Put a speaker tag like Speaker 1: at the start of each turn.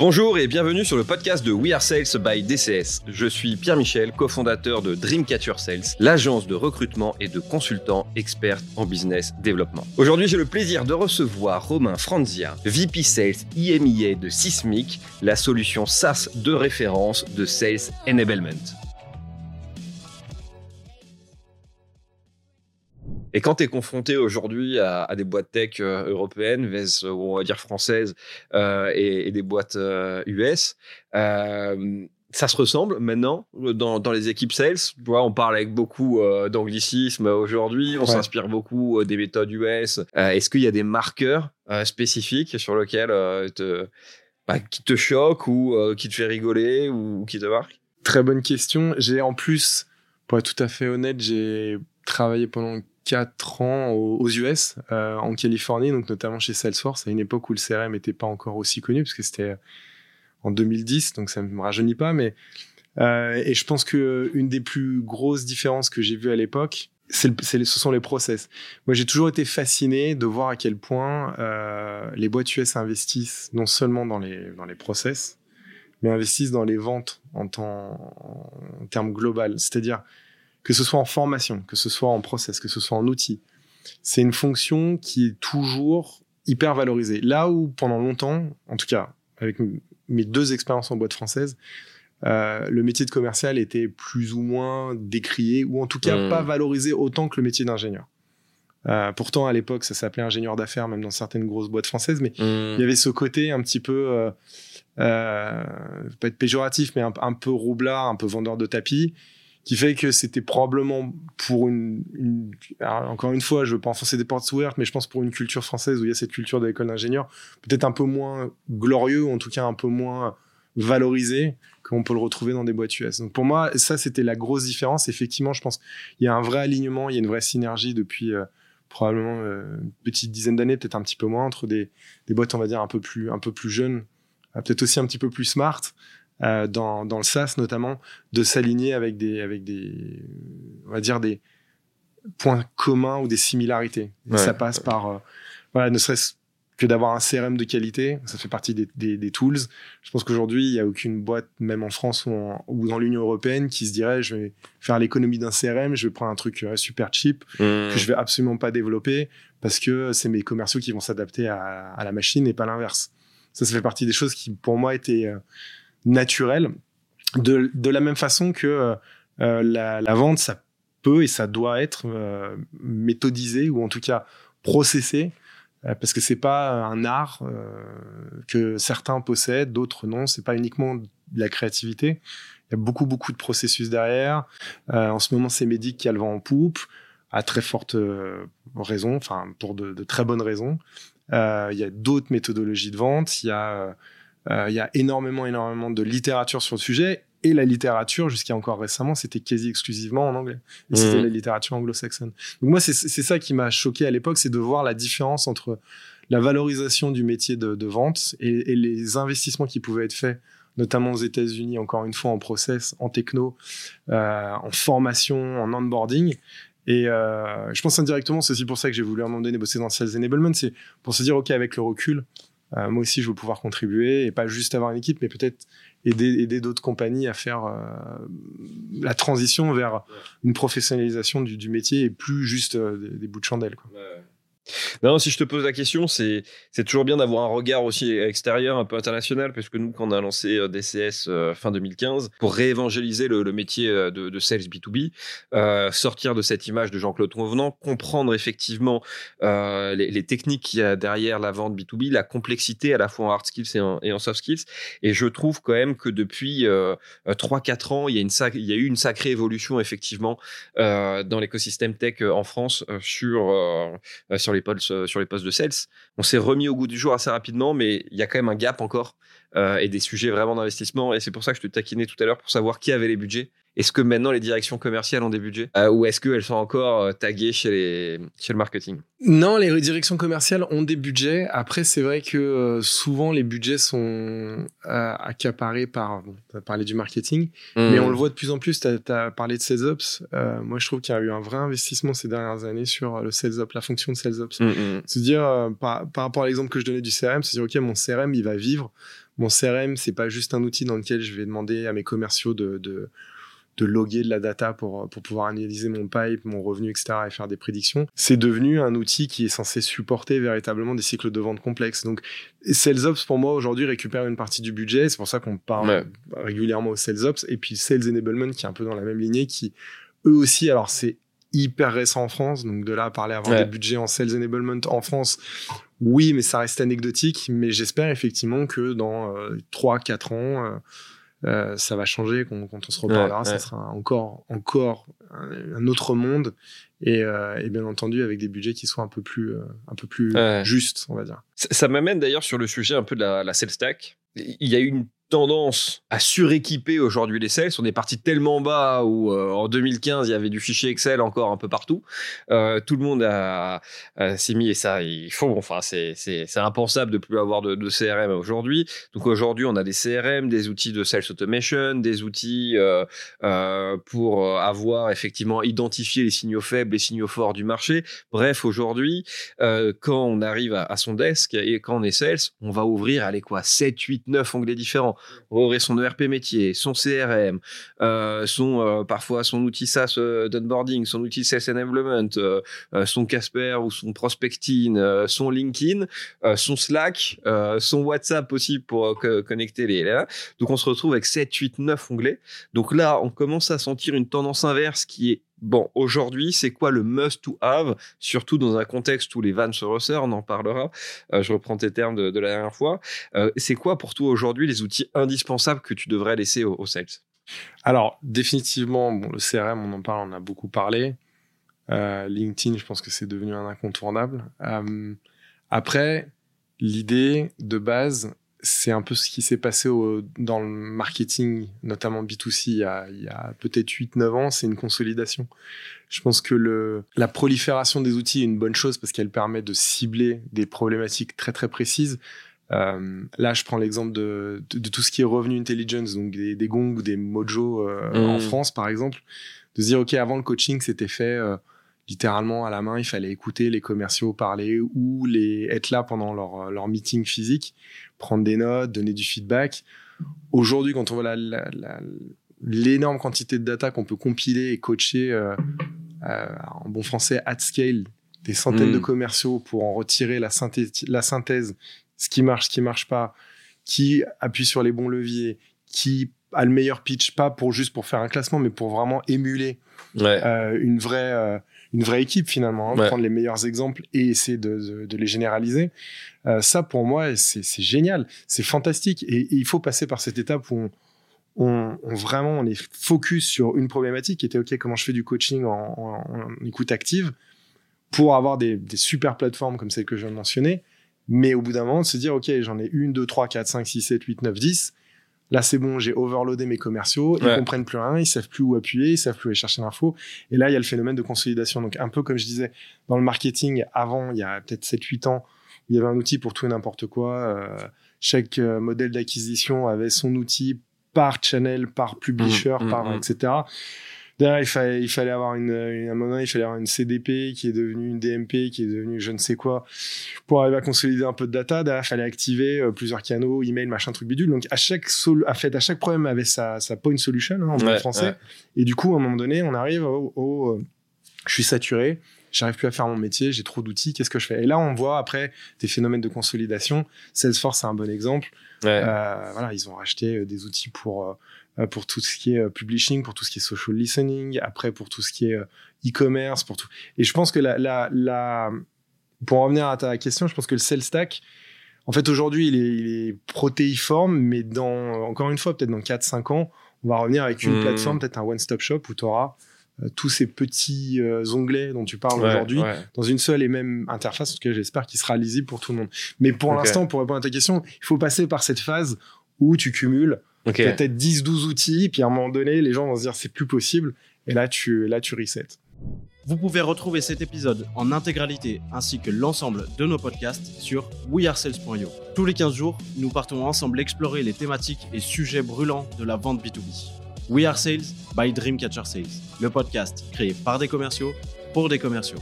Speaker 1: Bonjour et bienvenue sur le podcast de We Are Sales by DCS. Je suis Pierre Michel, cofondateur de Dreamcatcher Sales, l'agence de recrutement et de consultants experts en business développement. Aujourd'hui, j'ai le plaisir de recevoir Romain Franzia, VP Sales IMIA de Sismic, la solution SaaS de référence de Sales Enablement. Et quand tu es confronté aujourd'hui à, des boîtes tech euh, européennes, ou on va dire françaises, euh, et, des boîtes US, euh, ça se ressemble maintenant dans, les équipes sales? Tu vois, on parle avec beaucoup d'anglicisme aujourd'hui, on s'inspire beaucoup des méthodes US. Est-ce qu'il y a des marqueurs spécifiques sur lesquels te, bah, qui te choquent ou qui te fait rigoler ou qui te marquent?
Speaker 2: Très bonne question. J'ai en plus, pour être tout à fait honnête, j'ai travaillé pendant 4 ans aux, US, euh, en Californie, donc notamment chez Salesforce, à une époque où le CRM n'était pas encore aussi connu, parce que c'était en 2010, donc ça ne me rajeunit pas, mais euh, et je pense que une des plus grosses différences que j'ai vues à l'époque, ce sont les process. Moi, j'ai toujours été fasciné de voir à quel point euh, les boîtes US investissent non seulement dans les, dans les process, mais investissent dans les ventes en, en termes global. C'est-à-dire, que ce soit en formation, que ce soit en process, que ce soit en outil. C'est une fonction qui est toujours hyper valorisée. Là où pendant longtemps, en tout cas avec mes deux expériences en boîte française, euh, le métier de commercial était plus ou moins décrié, ou en tout cas mmh. pas valorisé autant que le métier d'ingénieur. Euh, pourtant, à l'époque, ça s'appelait ingénieur d'affaires, même dans certaines grosses boîtes françaises, mais mmh. il y avait ce côté un petit peu, euh, euh, pas être péjoratif, mais un, un, peu roublard, un peu vendeur de tapis, qui fait que c'était probablement pour une, encore une fois, je veux pas enfoncer des portes ouvertes, mais je pense pour une culture française où il y a cette culture de l'école d'ingénieur, peut-être un peu moins glorieux, ou en tout cas un peu moins valorisé qu'on peut le retrouver dans des boîtes US. Donc pour moi, ça c'était la grosse différence. Effectivement, je pense qu'il y a un vrai alignement, il y a une vraie synergie depuis euh, probablement euh, une petite dizaine d'années, peut-être un petit peu moins entre des, des boîtes, on va dire un peu plus un peu plus jeunes, euh, peut-être aussi un petit peu plus smart, euh, dans, dans, le SaaS notamment, de s'aligner avec des, avec des, on va dire des points communs ou des similarités. Ça passe par, euh, voilà, ne serait-ce que d'avoir un CRM de qualité, ça fait partie des, des, des tools. Je pense qu'aujourd'hui, il n'y a aucune boîte, même en France ou, ou dans l'Union européenne, qui se dirait je vais faire l'économie d'un CRM, je vais prendre un truc euh, super cheap mmh. que je vais absolument pas développer parce que c'est mes commerciaux qui vont s'adapter à, à, la machine et pas l'inverse. Ça, ça fait partie des choses qui, pour moi, étaient naturel. De, de la même façon que euh, euh, la, la, vente, ça peut et ça doit être euh, méthodisé ou en tout cas processé parce que c'est pas un art que certains possèdent, d'autres non. C'est pas uniquement de la créativité. Il y a beaucoup beaucoup de processus derrière. en ce moment, c'est Médic qui a le vent en poupe, à très forte raison, enfin pour de, de, très bonnes raisons. il y a d'autres méthodologies de vente. Il y a euh, il y a énormément, énormément de littérature sur le sujet. Et la littérature, jusqu'à encore récemment, c'était quasi exclusivement en anglais. Et c'était mmh. la littérature anglo-saxonne. Donc moi, c'est ça qui m'a choqué à l'époque, c'est de voir la différence entre la valorisation du métier de, de vente et, et, les investissements qui pouvaient être faits, notamment aux États-Unis, encore une fois, en process, en techno, euh, en formation, en onboarding. Et euh, je pense indirectement, c'est aussi pour ça que j'ai voulu à un moment donné bosser dans Sales Enablement, c'est pour se dire, OK, avec le recul, euh, moi aussi, je veux pouvoir contribuer et pas juste avoir une équipe, mais peut-être aider, aider d'autres compagnies à faire euh, la transition vers une professionnalisation du, du métier et plus juste euh, des, bouts de chandelle. Quoi.
Speaker 1: Non, si je te pose la question, c'est toujours bien d'avoir un regard aussi extérieur, un peu international, parce que nous, quand on a lancé euh, DCS euh, fin 2015 pour réévangéliser le, métier euh, de, sales B2B, euh, sortir de cette image de Jean-Claude Convenant, comprendre effectivement les, techniques qu'il y a derrière la vente B2B, la complexité à la fois en hard skills et en, soft skills. Et je trouve quand même que depuis euh, 3-4 ans, il y, a il y a eu une sacrée évolution effectivement dans l'écosystème tech en France sur sur euh, sur les postes de sales. On s'est remis au goût du jour assez rapidement, mais il y a quand même un gap encore euh, et des sujets vraiment d'investissement. Et c'est pour ça que je te taquinais tout à l'heure pour savoir qui avait les budgets est-ce que maintenant les directions commerciales ont des budgets? Euh, ou est-ce qu'elles sont encore euh, taguées chez, les, chez le marketing?
Speaker 2: Non, les directions commerciales ont des budgets. Après, c'est vrai que euh, souvent les budgets sont accaparés par, bon, tu as parlé du marketing, mmh. mais on le voit de plus en plus. Tu as, parlé de Sales Ops. moi, je trouve qu'il y a eu un vrai investissement ces dernières années sur le Sales Ops, la fonction de Sales Ops. Mmh, mmh. Se dire, par, par rapport à l'exemple que je donnais du CRM, se dire, OK, mon CRM, il va vivre mon CRM, c'est pas juste un outil dans lequel je vais demander à mes commerciaux de, de, de loguer de la data pour, pour pouvoir analyser mon pipe, mon revenu, etc. et faire des prédictions. C'est devenu un outil qui est censé supporter véritablement des cycles de vente complexes. Donc, SalesOps, pour moi, aujourd'hui, récupère une partie du budget. C'est pour ça qu'on parle régulièrement au SalesOps. Et puis, Sales Enablement, qui est un peu dans la même lignée, qui, eux aussi, alors c'est hyper récent en France. Donc, de là à parler avoir des budgets en Sales Enablement en France, oui, mais ça reste anecdotique. Mais j'espère effectivement que dans euh, 3-4 ans, euh, euh, ça va changer quand, on se reparlera. Ça sera encore, encore un, autre monde et, euh, et, bien entendu avec des budgets qui soient un peu plus, euh, un peu plus justes, on va dire.
Speaker 1: Ça, m'amène d'ailleurs sur le sujet un peu de la, la sales stack. Il y a eu une tendance à suréquiper aujourd'hui les sales. On est parti tellement bas où euh, en 2015 il y avait du fichier Excel encore un peu partout. Euh, tout le monde a, s'est mis et ça il faut. Enfin c'est impensable de plus avoir de, CRM aujourd'hui. Donc aujourd'hui on a des CRM, des outils de sales automation, des outils euh, euh pour avoir effectivement identifié les signaux faibles, les signaux forts du marché. Bref aujourd'hui euh, quand on arrive à, à, son desk et quand on est sales, on va ouvrir allez quoi 7, 8, 9 onglets différents ouvrir son ERP métier, son CRM, euh, son euh, parfois son outil SaaS euh, d'onboarding, son outil Sales Enablement, son Casper ou son Prospecting, son LinkedIn, son Slack, son WhatsApp aussi pour connecter les là. Donc on se retrouve avec 7, 8, 9 onglets. Donc là, on commence à sentir une tendance inverse qui est Bon, aujourd'hui, c'est quoi le must to have, surtout dans un contexte où les vannes se resserrent, on en parlera. Euh, je reprends tes termes de, la dernière fois. Euh, c'est quoi pour toi aujourd'hui les outils indispensables que tu devrais laisser aux, sales?
Speaker 2: Alors, définitivement, le CRM, on en parle, on a beaucoup parlé. Euh, LinkedIn, je pense que c'est devenu un incontournable. après, l'idée de base, c'est un peu ce qui s'est passé dans le marketing, notamment B2C, il y a, peut-être 8-9 ans, c'est une consolidation. Je pense que le, la prolifération des outils est une bonne chose parce qu'elle permet de cibler des problématiques très très précises. Euh, là, je prends l'exemple de, de, tout ce qui est revenu intelligence, donc des, des Gong ou des Mojo euh, mmh. en France, par exemple. De se dire, OK, avant le coaching, c'était fait euh, littéralement à la main, il fallait écouter les commerciaux parler ou les être là pendant leur, leur meeting physique prendre des notes, donner du feedback. Aujourd'hui, quand on voit l'énorme quantité de data qu'on peut compiler et coacher euh, euh, en bon français at scale des centaines de mm. commerciaux pour en retirer la synthèse, la synthèse, ce qui marche, ce qui marche pas, qui appuie sur les bons leviers, qui a le meilleur pitch, pas pour juste pour faire un classement, mais pour vraiment émuler euh, une vraie une vraie équipe finalement, hein, prendre les meilleurs exemples et essayer de, de, les généraliser. Euh, ça, pour moi, c'est génial, c'est fantastique. Et, il faut passer par cette étape où on, on, vraiment on est focus sur une problématique qui était ok, comment je fais du coaching en, en, écoute active pour avoir des, des, super plateformes comme celle que je viens de mentionner. Mais au bout d'un moment, de se dire ok, j'en ai une, deux, trois, quatre, cinq, six, sept, huit, neuf, dix Là, c'est bon, j'ai overloadé mes commerciaux, ils comprennent plus rien, ils savent plus où appuyer, ils savent plus où aller chercher l'info. Et là, il y a le phénomène de consolidation. Donc, un peu comme je disais, dans le marketing, avant, il y a peut-être 7-8 ans, il y avait un outil pour tout et n'importe quoi. Euh, chaque euh, modèle d'acquisition avait son outil par channel, par publisher, mmh, mmh, par, mmh. etc. Derrière, il fallait, il fallait avoir une, une, à un moment il fallait avoir une CDP qui est devenue une DMP, qui est devenue je ne sais quoi, pour arriver à consolider un peu de data. Derrière, il fallait activer euh, plusieurs canaux, email, machin, truc bidule. Donc, à chaque sol, à fait, à chaque problème avait sa, sa point solution, hein, en français. Et du coup, à un moment donné, on arrive au, au euh, je suis saturé, j'arrive plus à faire mon métier, j'ai trop d'outils, qu'est-ce que je fais? Et là, on voit après des phénomènes de consolidation. Salesforce, c'est un bon exemple. Euh, voilà, ils ont racheté des outils pour pour tout ce qui est publishing, pour tout ce qui est social listening, après pour tout ce qui est e-commerce, pour tout. Et je pense que la, la, la, pour en revenir à ta question, je pense que le sales stack, en fait, aujourd'hui, il est, il est, protéiforme, mais dans, encore une fois, peut-être dans 4-5 ans, on va revenir avec une mmh. plateforme, peut-être un one-stop shop où tu auras euh, tous ces petits euh, onglets dont tu parles aujourd'hui dans une seule et même interface, en tout cas j'espère qu'il sera lisible pour tout le monde. Mais pour l'instant, pour répondre à ta question, il faut passer par cette phase où tu cumules peut-être 10-12 outils, puis à un moment donné, les gens vont se dire c'est plus possible, et là tu, là, tu resets.
Speaker 3: Vous pouvez retrouver cet épisode en intégralité ainsi que l'ensemble de nos podcasts sur wearesales.io. Tous les 15 jours, nous partons ensemble explorer les thématiques et sujets brûlants de la vente B2B. We Are Sales by Dreamcatcher Sales, le podcast créé par des commerciaux pour des commerciaux.